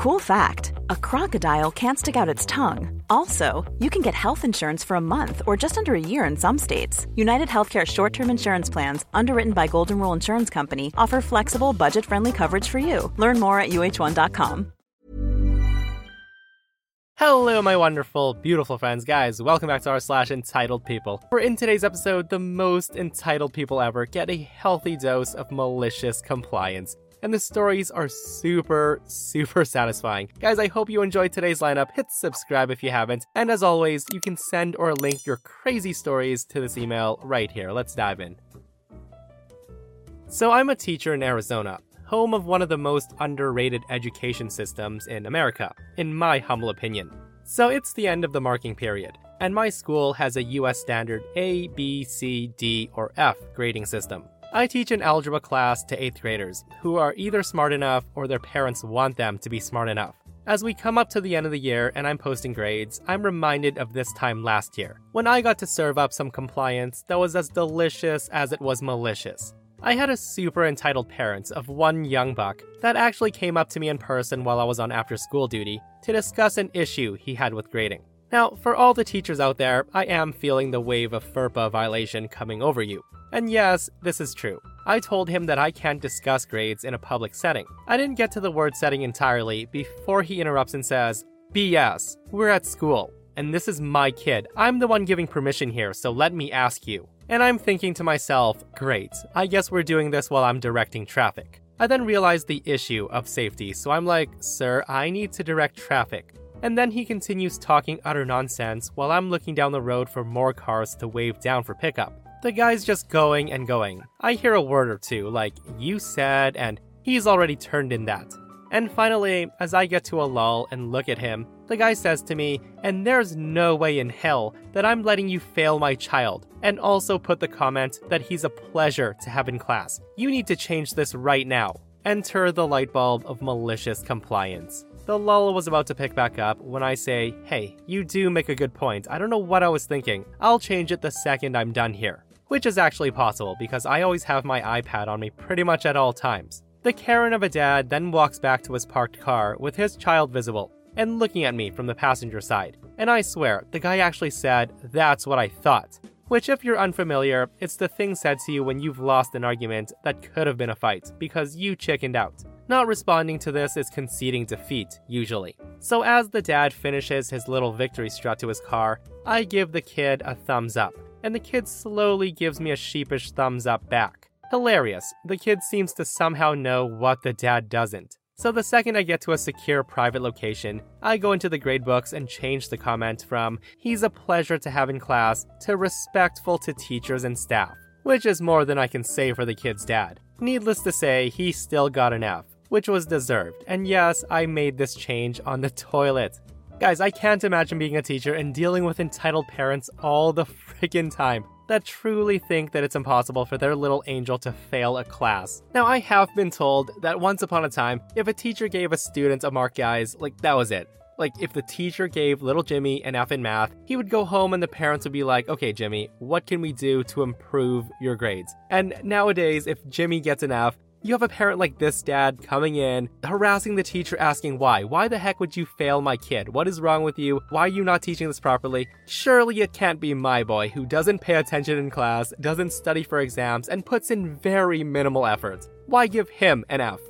Cool fact a crocodile can't stick out its tongue. Also, you can get health insurance for a month or just under a year in some states. United Healthcare short term insurance plans, underwritten by Golden Rule Insurance Company, offer flexible, budget friendly coverage for you. Learn more at uh1.com. Hello, my wonderful, beautiful friends, guys. Welcome back to our slash entitled people. Where in today's episode, the most entitled people ever get a healthy dose of malicious compliance and the stories are super, super satisfying. Guys, I hope you enjoyed today's lineup. Hit subscribe if you haven't. And as always, you can send or link your crazy stories to this email right here. Let's dive in. So, I'm a teacher in Arizona, home of one of the most underrated education systems in America, in my humble opinion. So, it's the end of the marking period, and my school has a US standard A, B, C, D, or F grading system. I teach an algebra class to 8th graders who are either smart enough or their parents want them to be smart enough. As we come up to the end of the year and I'm posting grades, I'm reminded of this time last year, when I got to serve up some compliance that was as delicious as it was malicious. I had a super entitled parent of one young buck that actually came up to me in person while I was on after school duty to discuss an issue he had with grading. Now, for all the teachers out there, I am feeling the wave of FERPA violation coming over you. And yes, this is true. I told him that I can't discuss grades in a public setting. I didn't get to the word setting entirely before he interrupts and says, BS, we're at school, and this is my kid. I'm the one giving permission here, so let me ask you. And I'm thinking to myself, great, I guess we're doing this while I'm directing traffic. I then realized the issue of safety, so I'm like, sir, I need to direct traffic. And then he continues talking utter nonsense while I'm looking down the road for more cars to wave down for pickup. The guy's just going and going. I hear a word or two, like, you said, and he's already turned in that. And finally, as I get to a lull and look at him, the guy says to me, and there's no way in hell that I'm letting you fail my child, and also put the comment that he's a pleasure to have in class. You need to change this right now. Enter the light bulb of malicious compliance. The lull was about to pick back up when I say, hey, you do make a good point. I don't know what I was thinking. I'll change it the second I'm done here which is actually possible because I always have my iPad on me pretty much at all times. The Karen of a dad then walks back to his parked car with his child visible and looking at me from the passenger side. And I swear, the guy actually said, That's what I thought. Which, if you're unfamiliar, it's the thing said to you when you've lost an argument that could have been a fight because you chickened out. Not responding to this is conceding defeat, usually. So, as the dad finishes his little victory strut to his car, I give the kid a thumbs up and the kid slowly gives me a sheepish thumbs up back. Hilarious, the kid seems to somehow know what the dad doesn't. So the second I get to a secure private location, I go into the gradebooks and change the comment from he's a pleasure to have in class to respectful to teachers and staff, which is more than I can say for the kid's dad. Needless to say, he still got an F, which was deserved. And yes, I made this change on the toilet. Guys, I can't imagine being a teacher and dealing with entitled parents all the friggin' time that truly think that it's impossible for their little angel to fail a class. Now, I have been told that once upon a time, if a teacher gave a student a mark, guys, like that was it. Like, if the teacher gave little Jimmy an F in math, he would go home and the parents would be like, okay, Jimmy, what can we do to improve your grades? And nowadays, if Jimmy gets an F, you have a parent like this dad coming in, harassing the teacher, asking why. Why the heck would you fail my kid? What is wrong with you? Why are you not teaching this properly? Surely it can't be my boy who doesn't pay attention in class, doesn't study for exams, and puts in very minimal effort. Why give him an F?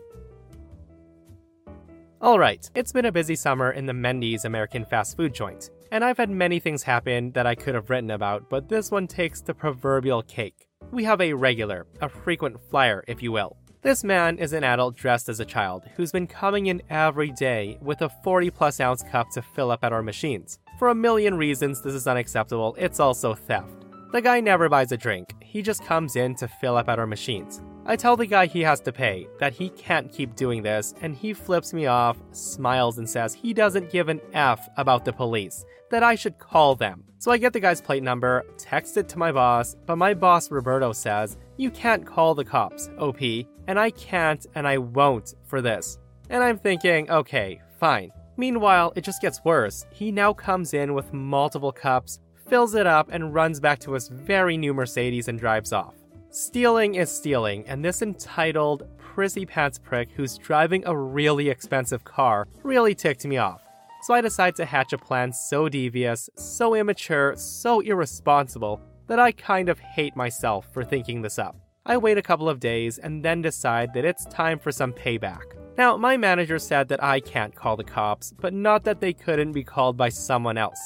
Alright, it's been a busy summer in the Mendy's American fast food joint, and I've had many things happen that I could have written about, but this one takes the proverbial cake. We have a regular, a frequent flyer, if you will. This man is an adult dressed as a child who's been coming in every day with a 40 plus ounce cup to fill up at our machines. For a million reasons, this is unacceptable, it's also theft. The guy never buys a drink, he just comes in to fill up at our machines. I tell the guy he has to pay, that he can't keep doing this, and he flips me off, smiles, and says he doesn't give an F about the police, that I should call them. So I get the guy's plate number, text it to my boss, but my boss Roberto says, You can't call the cops, OP, and I can't and I won't for this. And I'm thinking, okay, fine. Meanwhile, it just gets worse. He now comes in with multiple cups, fills it up, and runs back to his very new Mercedes and drives off. Stealing is stealing, and this entitled, prissy pants prick who's driving a really expensive car really ticked me off. So I decide to hatch a plan so devious, so immature, so irresponsible that I kind of hate myself for thinking this up. I wait a couple of days and then decide that it's time for some payback. Now, my manager said that I can't call the cops, but not that they couldn't be called by someone else.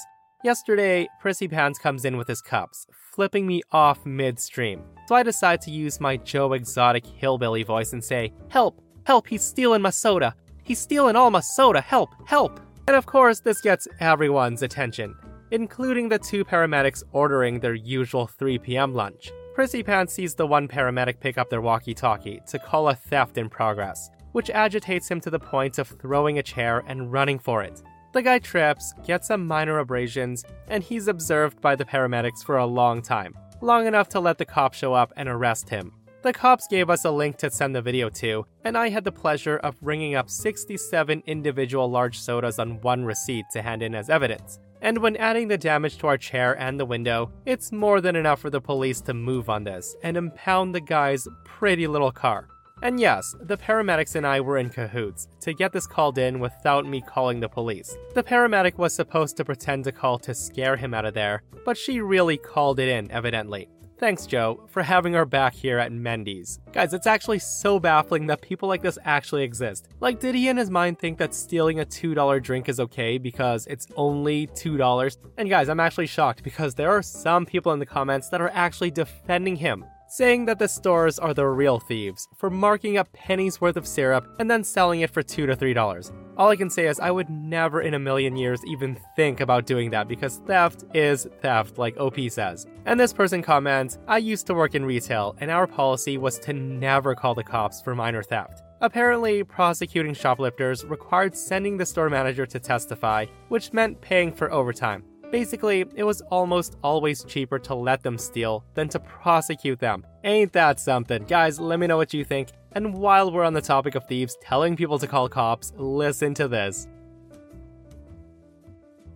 Yesterday, Prissy Pants comes in with his cups, flipping me off midstream. So I decide to use my Joe Exotic hillbilly voice and say, Help! Help! He's stealing my soda! He's stealing all my soda! Help! Help! And of course, this gets everyone's attention, including the two paramedics ordering their usual 3 p.m. lunch. Prissy Pants sees the one paramedic pick up their walkie talkie to call a theft in progress, which agitates him to the point of throwing a chair and running for it. The guy trips, gets some minor abrasions, and he's observed by the paramedics for a long time long enough to let the cops show up and arrest him. The cops gave us a link to send the video to, and I had the pleasure of ringing up 67 individual large sodas on one receipt to hand in as evidence. And when adding the damage to our chair and the window, it's more than enough for the police to move on this and impound the guy's pretty little car. And yes, the paramedics and I were in cahoots to get this called in without me calling the police. The paramedic was supposed to pretend to call to scare him out of there, but she really called it in, evidently. Thanks, Joe, for having our back here at Mendy's. Guys, it's actually so baffling that people like this actually exist. Like, did he in his mind think that stealing a $2 drink is okay because it's only $2? And guys, I'm actually shocked because there are some people in the comments that are actually defending him saying that the stores are the real thieves for marking up pennies worth of syrup and then selling it for 2 to $3. All I can say is I would never in a million years even think about doing that because theft is theft, like OP says. And this person comments, I used to work in retail and our policy was to never call the cops for minor theft. Apparently, prosecuting shoplifters required sending the store manager to testify, which meant paying for overtime. Basically, it was almost always cheaper to let them steal than to prosecute them. Ain't that something? Guys, let me know what you think. And while we're on the topic of thieves telling people to call cops, listen to this.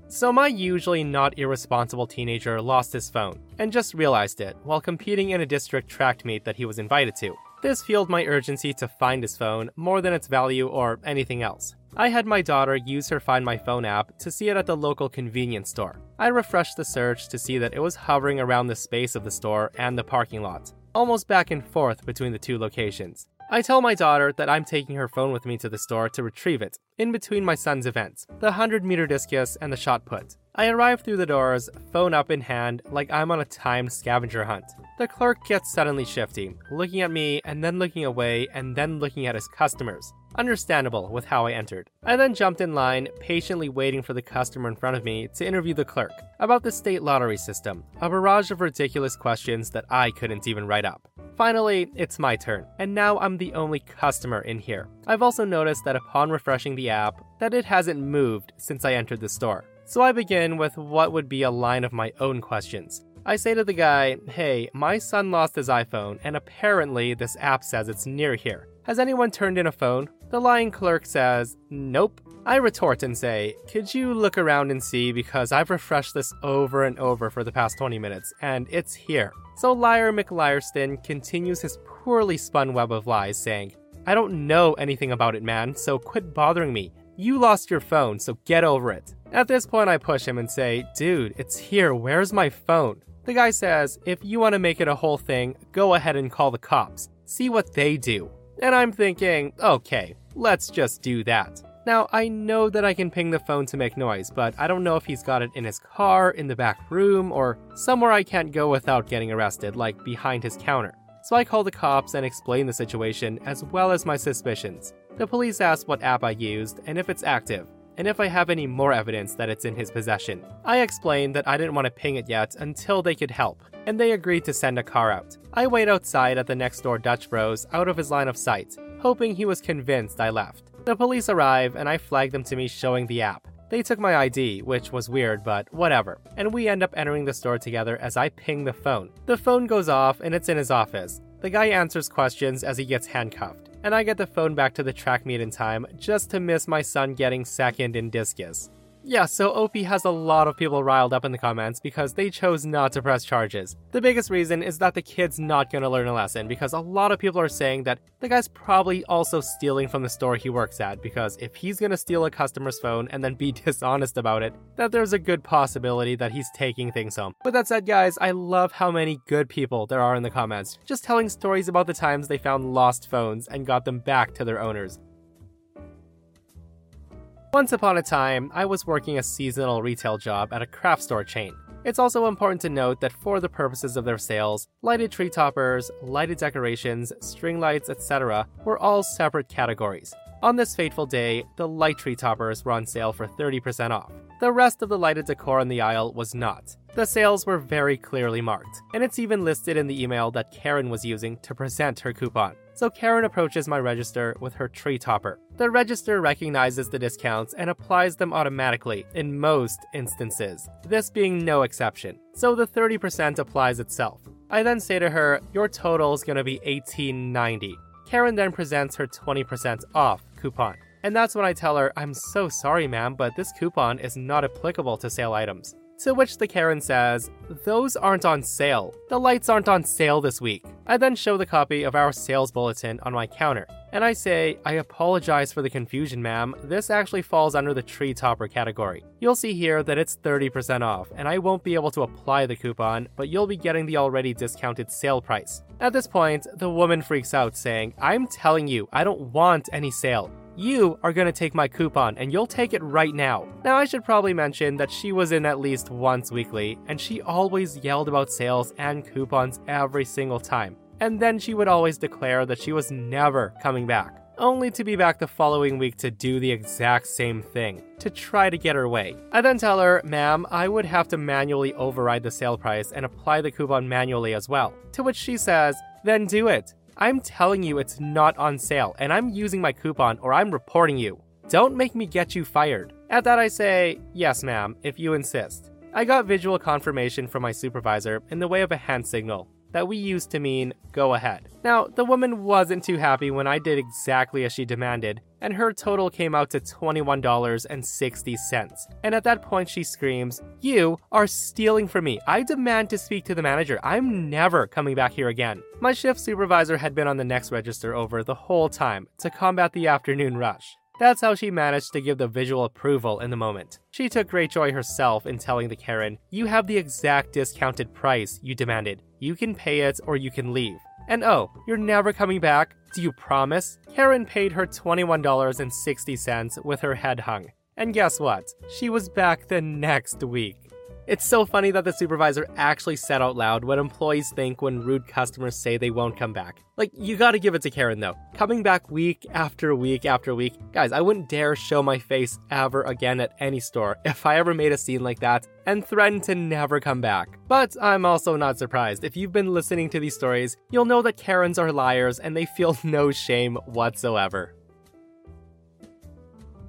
So, my usually not irresponsible teenager lost his phone and just realized it while competing in a district track meet that he was invited to. This fueled my urgency to find his phone more than its value or anything else. I had my daughter use her Find My Phone app to see it at the local convenience store. I refreshed the search to see that it was hovering around the space of the store and the parking lot, almost back and forth between the two locations. I tell my daughter that I'm taking her phone with me to the store to retrieve it, in between my son's events, the 100 meter discus and the shot put. I arrive through the doors, phone up in hand, like I'm on a timed scavenger hunt. The clerk gets suddenly shifty, looking at me and then looking away and then looking at his customers. Understandable with how I entered. I then jumped in line, patiently waiting for the customer in front of me to interview the clerk about the state lottery system, a barrage of ridiculous questions that I couldn't even write up. Finally, it's my turn, and now I'm the only customer in here. I've also noticed that upon refreshing the app, that it hasn't moved since I entered the store. So I begin with what would be a line of my own questions. I say to the guy, hey, my son lost his iPhone, and apparently this app says it's near here. Has anyone turned in a phone? The lying clerk says, Nope. I retort and say, Could you look around and see because I've refreshed this over and over for the past 20 minutes and it's here. So Liar McLiarston continues his poorly spun web of lies, saying, I don't know anything about it, man, so quit bothering me. You lost your phone, so get over it. At this point, I push him and say, Dude, it's here, where's my phone? The guy says, If you want to make it a whole thing, go ahead and call the cops. See what they do. And I'm thinking, okay, let's just do that. Now, I know that I can ping the phone to make noise, but I don't know if he's got it in his car, in the back room, or somewhere I can't go without getting arrested, like behind his counter. So I call the cops and explain the situation as well as my suspicions. The police ask what app I used and if it's active, and if I have any more evidence that it's in his possession. I explained that I didn't want to ping it yet until they could help, and they agreed to send a car out. I wait outside at the next door Dutch Bros out of his line of sight, hoping he was convinced I left. The police arrive and I flag them to me showing the app. They took my ID, which was weird, but whatever, and we end up entering the store together as I ping the phone. The phone goes off and it's in his office. The guy answers questions as he gets handcuffed, and I get the phone back to the track meet in time just to miss my son getting second in discus. Yeah, so OP has a lot of people riled up in the comments because they chose not to press charges. The biggest reason is that the kid's not gonna learn a lesson because a lot of people are saying that the guy's probably also stealing from the store he works at because if he's gonna steal a customer's phone and then be dishonest about it, that there's a good possibility that he's taking things home. With that said, guys, I love how many good people there are in the comments, just telling stories about the times they found lost phones and got them back to their owners. Once upon a time, I was working a seasonal retail job at a craft store chain. It's also important to note that for the purposes of their sales, lighted tree toppers, lighted decorations, string lights, etc., were all separate categories. On this fateful day, the light tree toppers were on sale for 30% off. The rest of the lighted decor on the aisle was not. The sales were very clearly marked, and it's even listed in the email that Karen was using to present her coupon. So Karen approaches my register with her tree topper. The register recognizes the discounts and applies them automatically in most instances, this being no exception. So the 30% applies itself. I then say to her, "Your total is going to be 18.90." Karen then presents her 20% off coupon. And that's when I tell her, I'm so sorry, ma'am, but this coupon is not applicable to sale items. To which the Karen says, Those aren't on sale. The lights aren't on sale this week. I then show the copy of our sales bulletin on my counter, and I say, I apologize for the confusion, ma'am. This actually falls under the tree topper category. You'll see here that it's 30% off, and I won't be able to apply the coupon, but you'll be getting the already discounted sale price. At this point, the woman freaks out, saying, I'm telling you, I don't want any sale you are going to take my coupon and you'll take it right now. Now, I should probably mention that she was in at least once weekly, and she always yelled about sales and coupons every single time. And then she would always declare that she was never coming back, only to be back the following week to do the exact same thing, to try to get her way. I then tell her, ma'am, I would have to manually override the sale price and apply the coupon manually as well. To which she says, then do it. I'm telling you it's not on sale, and I'm using my coupon or I'm reporting you. Don't make me get you fired. At that, I say, Yes, ma'am, if you insist. I got visual confirmation from my supervisor in the way of a hand signal that we used to mean go ahead. Now, the woman wasn't too happy when I did exactly as she demanded, and her total came out to $21.60. And at that point, she screams, You are stealing from me. I demand to speak to the manager. I'm never coming back here again. My shift supervisor had been on the next register over the whole time to combat the afternoon rush. That's how she managed to give the visual approval in the moment. She took great joy herself in telling the Karen, You have the exact discounted price you demanded. You can pay it or you can leave. And oh, you're never coming back? Do you promise? Karen paid her $21.60 with her head hung. And guess what? She was back the next week. It's so funny that the supervisor actually said out loud what employees think when rude customers say they won't come back. Like, you gotta give it to Karen though. Coming back week after week after week. Guys, I wouldn't dare show my face ever again at any store if I ever made a scene like that and threatened to never come back. But I'm also not surprised. If you've been listening to these stories, you'll know that Karens are liars and they feel no shame whatsoever.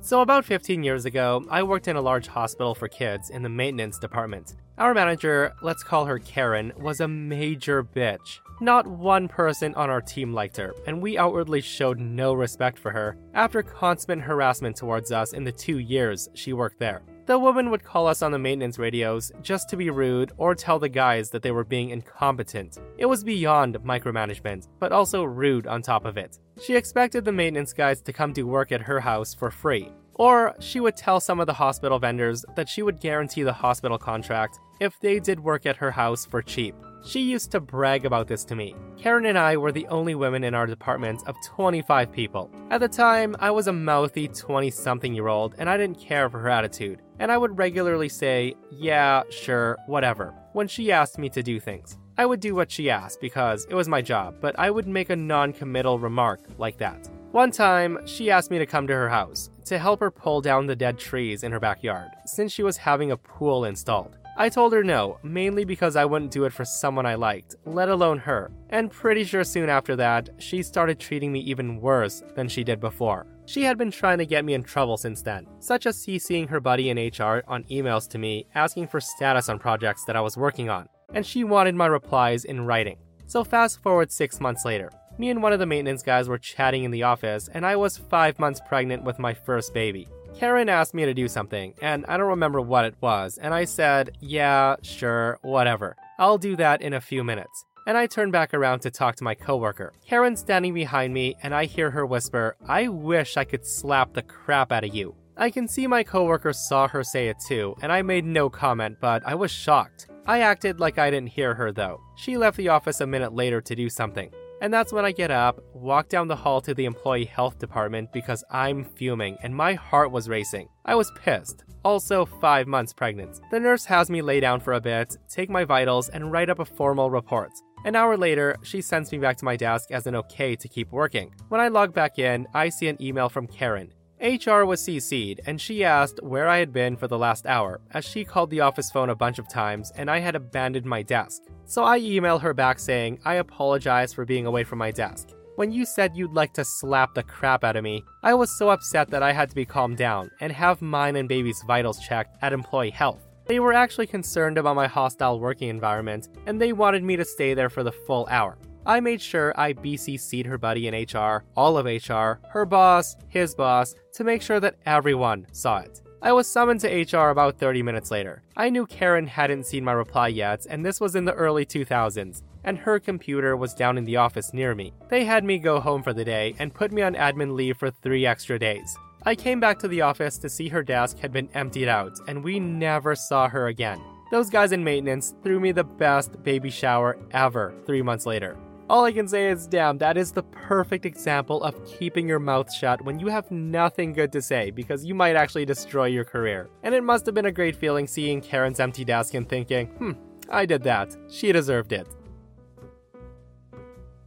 So, about 15 years ago, I worked in a large hospital for kids in the maintenance department. Our manager, let's call her Karen, was a major bitch. Not one person on our team liked her, and we outwardly showed no respect for her after constant harassment towards us in the two years she worked there. The woman would call us on the maintenance radios just to be rude or tell the guys that they were being incompetent. It was beyond micromanagement, but also rude on top of it. She expected the maintenance guys to come to work at her house for free. Or she would tell some of the hospital vendors that she would guarantee the hospital contract if they did work at her house for cheap. She used to brag about this to me. Karen and I were the only women in our department of 25 people. At the time, I was a mouthy 20 something year old and I didn't care for her attitude. And I would regularly say, yeah, sure, whatever, when she asked me to do things. I would do what she asked because it was my job, but I would make a non committal remark like that. One time, she asked me to come to her house to help her pull down the dead trees in her backyard since she was having a pool installed. I told her no, mainly because I wouldn't do it for someone I liked, let alone her. And pretty sure soon after that, she started treating me even worse than she did before. She had been trying to get me in trouble since then, such as CCing her buddy in HR on emails to me asking for status on projects that I was working on, and she wanted my replies in writing. So fast forward six months later, me and one of the maintenance guys were chatting in the office, and I was five months pregnant with my first baby. Karen asked me to do something, and I don't remember what it was, and I said, yeah, sure, whatever. I'll do that in a few minutes. And I turn back around to talk to my coworker. Karen's standing behind me, and I hear her whisper, I wish I could slap the crap out of you. I can see my coworker saw her say it too, and I made no comment, but I was shocked. I acted like I didn't hear her though. She left the office a minute later to do something. And that's when I get up, walk down the hall to the employee health department because I'm fuming and my heart was racing. I was pissed. Also, five months pregnant. The nurse has me lay down for a bit, take my vitals, and write up a formal report. An hour later, she sends me back to my desk as an okay to keep working. When I log back in, I see an email from Karen. HR was CC'd, and she asked where I had been for the last hour, as she called the office phone a bunch of times and I had abandoned my desk. So I emailed her back saying, I apologize for being away from my desk. When you said you'd like to slap the crap out of me, I was so upset that I had to be calmed down and have mine and baby's vitals checked at Employee Health. They were actually concerned about my hostile working environment, and they wanted me to stay there for the full hour. I made sure I BCC'd her buddy in HR, all of HR, her boss, his boss, to make sure that everyone saw it. I was summoned to HR about 30 minutes later. I knew Karen hadn't seen my reply yet, and this was in the early 2000s, and her computer was down in the office near me. They had me go home for the day and put me on admin leave for three extra days. I came back to the office to see her desk had been emptied out, and we never saw her again. Those guys in maintenance threw me the best baby shower ever three months later. All I can say is, damn, that is the perfect example of keeping your mouth shut when you have nothing good to say because you might actually destroy your career. And it must have been a great feeling seeing Karen's empty desk and thinking, hmm, I did that. She deserved it.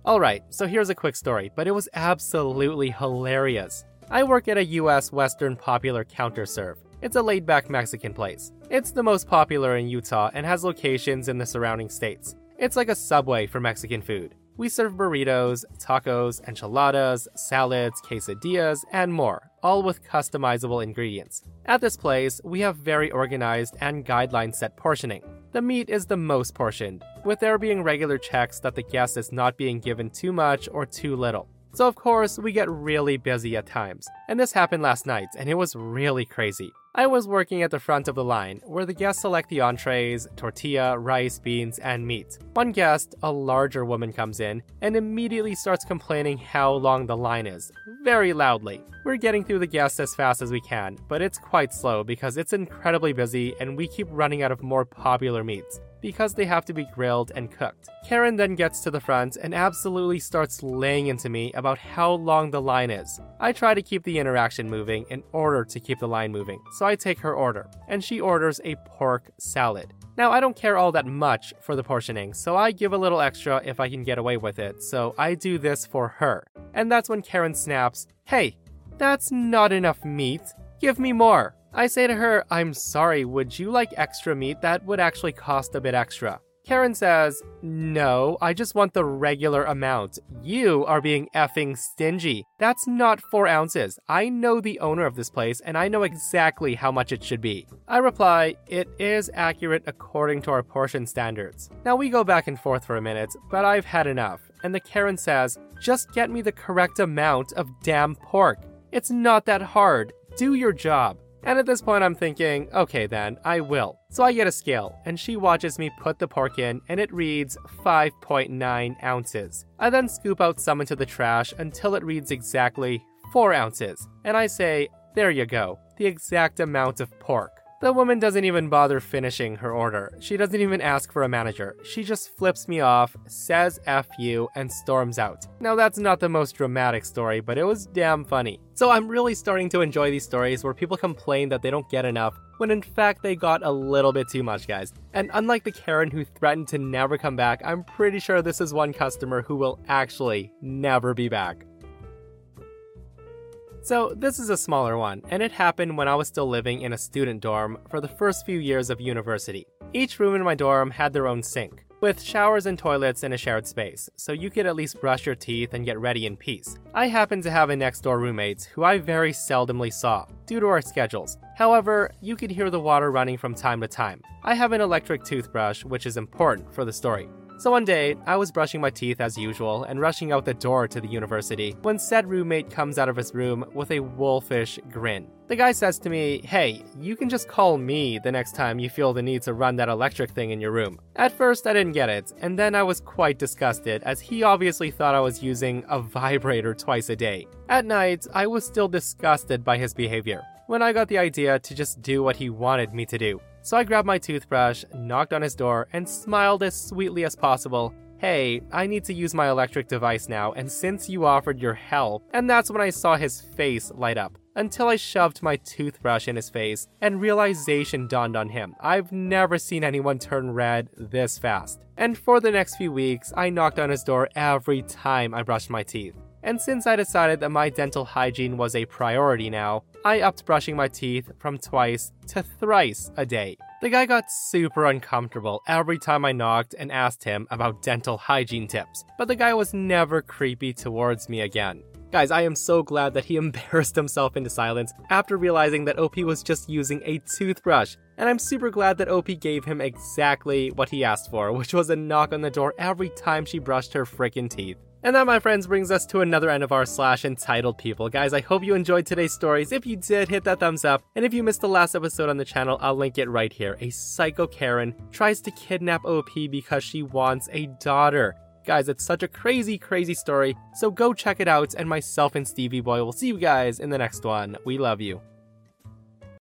Alright, so here's a quick story, but it was absolutely hilarious. I work at a US Western popular counter serve. It's a laid back Mexican place. It's the most popular in Utah and has locations in the surrounding states. It's like a subway for Mexican food. We serve burritos, tacos, enchiladas, salads, quesadillas, and more, all with customizable ingredients. At this place, we have very organized and guideline set portioning. The meat is the most portioned, with there being regular checks that the guest is not being given too much or too little. So, of course, we get really busy at times. And this happened last night, and it was really crazy. I was working at the front of the line, where the guests select the entrees, tortilla, rice, beans, and meat. One guest, a larger woman, comes in and immediately starts complaining how long the line is, very loudly. We're getting through the guests as fast as we can, but it's quite slow because it's incredibly busy and we keep running out of more popular meats because they have to be grilled and cooked. Karen then gets to the front and absolutely starts laying into me about how long the line is. I try to keep the interaction moving in order to keep the line moving, so I take her order, and she orders a pork salad. Now, I don't care all that much for the portioning, so I give a little extra if I can get away with it, so I do this for her. And that's when Karen snaps, Hey, that's not enough meat. Give me more. I say to her, I'm sorry, would you like extra meat? That would actually cost a bit extra. Karen says, No, I just want the regular amount. You are being effing stingy. That's not four ounces. I know the owner of this place and I know exactly how much it should be. I reply, It is accurate according to our portion standards. Now we go back and forth for a minute, but I've had enough. And the Karen says, Just get me the correct amount of damn pork. It's not that hard. Do your job. And at this point, I'm thinking, okay then, I will. So I get a scale, and she watches me put the pork in, and it reads 5.9 ounces. I then scoop out some into the trash until it reads exactly 4 ounces, and I say, there you go, the exact amount of pork. The woman doesn't even bother finishing her order. She doesn't even ask for a manager. She just flips me off, says F you, and storms out. Now, that's not the most dramatic story, but it was damn funny. So, I'm really starting to enjoy these stories where people complain that they don't get enough, when in fact they got a little bit too much, guys. And unlike the Karen who threatened to never come back, I'm pretty sure this is one customer who will actually never be back. So, this is a smaller one, and it happened when I was still living in a student dorm for the first few years of university. Each room in my dorm had their own sink, with showers and toilets in a shared space, so you could at least brush your teeth and get ready in peace. I happened to have a next door roommate who I very seldomly saw, due to our schedules. However, you could hear the water running from time to time. I have an electric toothbrush, which is important for the story. So one day, I was brushing my teeth as usual and rushing out the door to the university when said roommate comes out of his room with a wolfish grin. The guy says to me, Hey, you can just call me the next time you feel the need to run that electric thing in your room. At first, I didn't get it, and then I was quite disgusted as he obviously thought I was using a vibrator twice a day. At night, I was still disgusted by his behavior when I got the idea to just do what he wanted me to do. So I grabbed my toothbrush, knocked on his door, and smiled as sweetly as possible. Hey, I need to use my electric device now, and since you offered your help, and that's when I saw his face light up. Until I shoved my toothbrush in his face, and realization dawned on him. I've never seen anyone turn red this fast. And for the next few weeks, I knocked on his door every time I brushed my teeth. And since I decided that my dental hygiene was a priority now, I upped brushing my teeth from twice to thrice a day. The guy got super uncomfortable every time I knocked and asked him about dental hygiene tips, but the guy was never creepy towards me again. Guys, I am so glad that he embarrassed himself into silence after realizing that OP was just using a toothbrush. And I'm super glad that OP gave him exactly what he asked for, which was a knock on the door every time she brushed her frickin' teeth. And that, my friends, brings us to another end of our slash entitled people. Guys, I hope you enjoyed today's stories. If you did, hit that thumbs up. And if you missed the last episode on the channel, I'll link it right here. A psycho Karen tries to kidnap OP because she wants a daughter. Guys, it's such a crazy, crazy story. So go check it out, and myself and Stevie Boy will see you guys in the next one. We love you.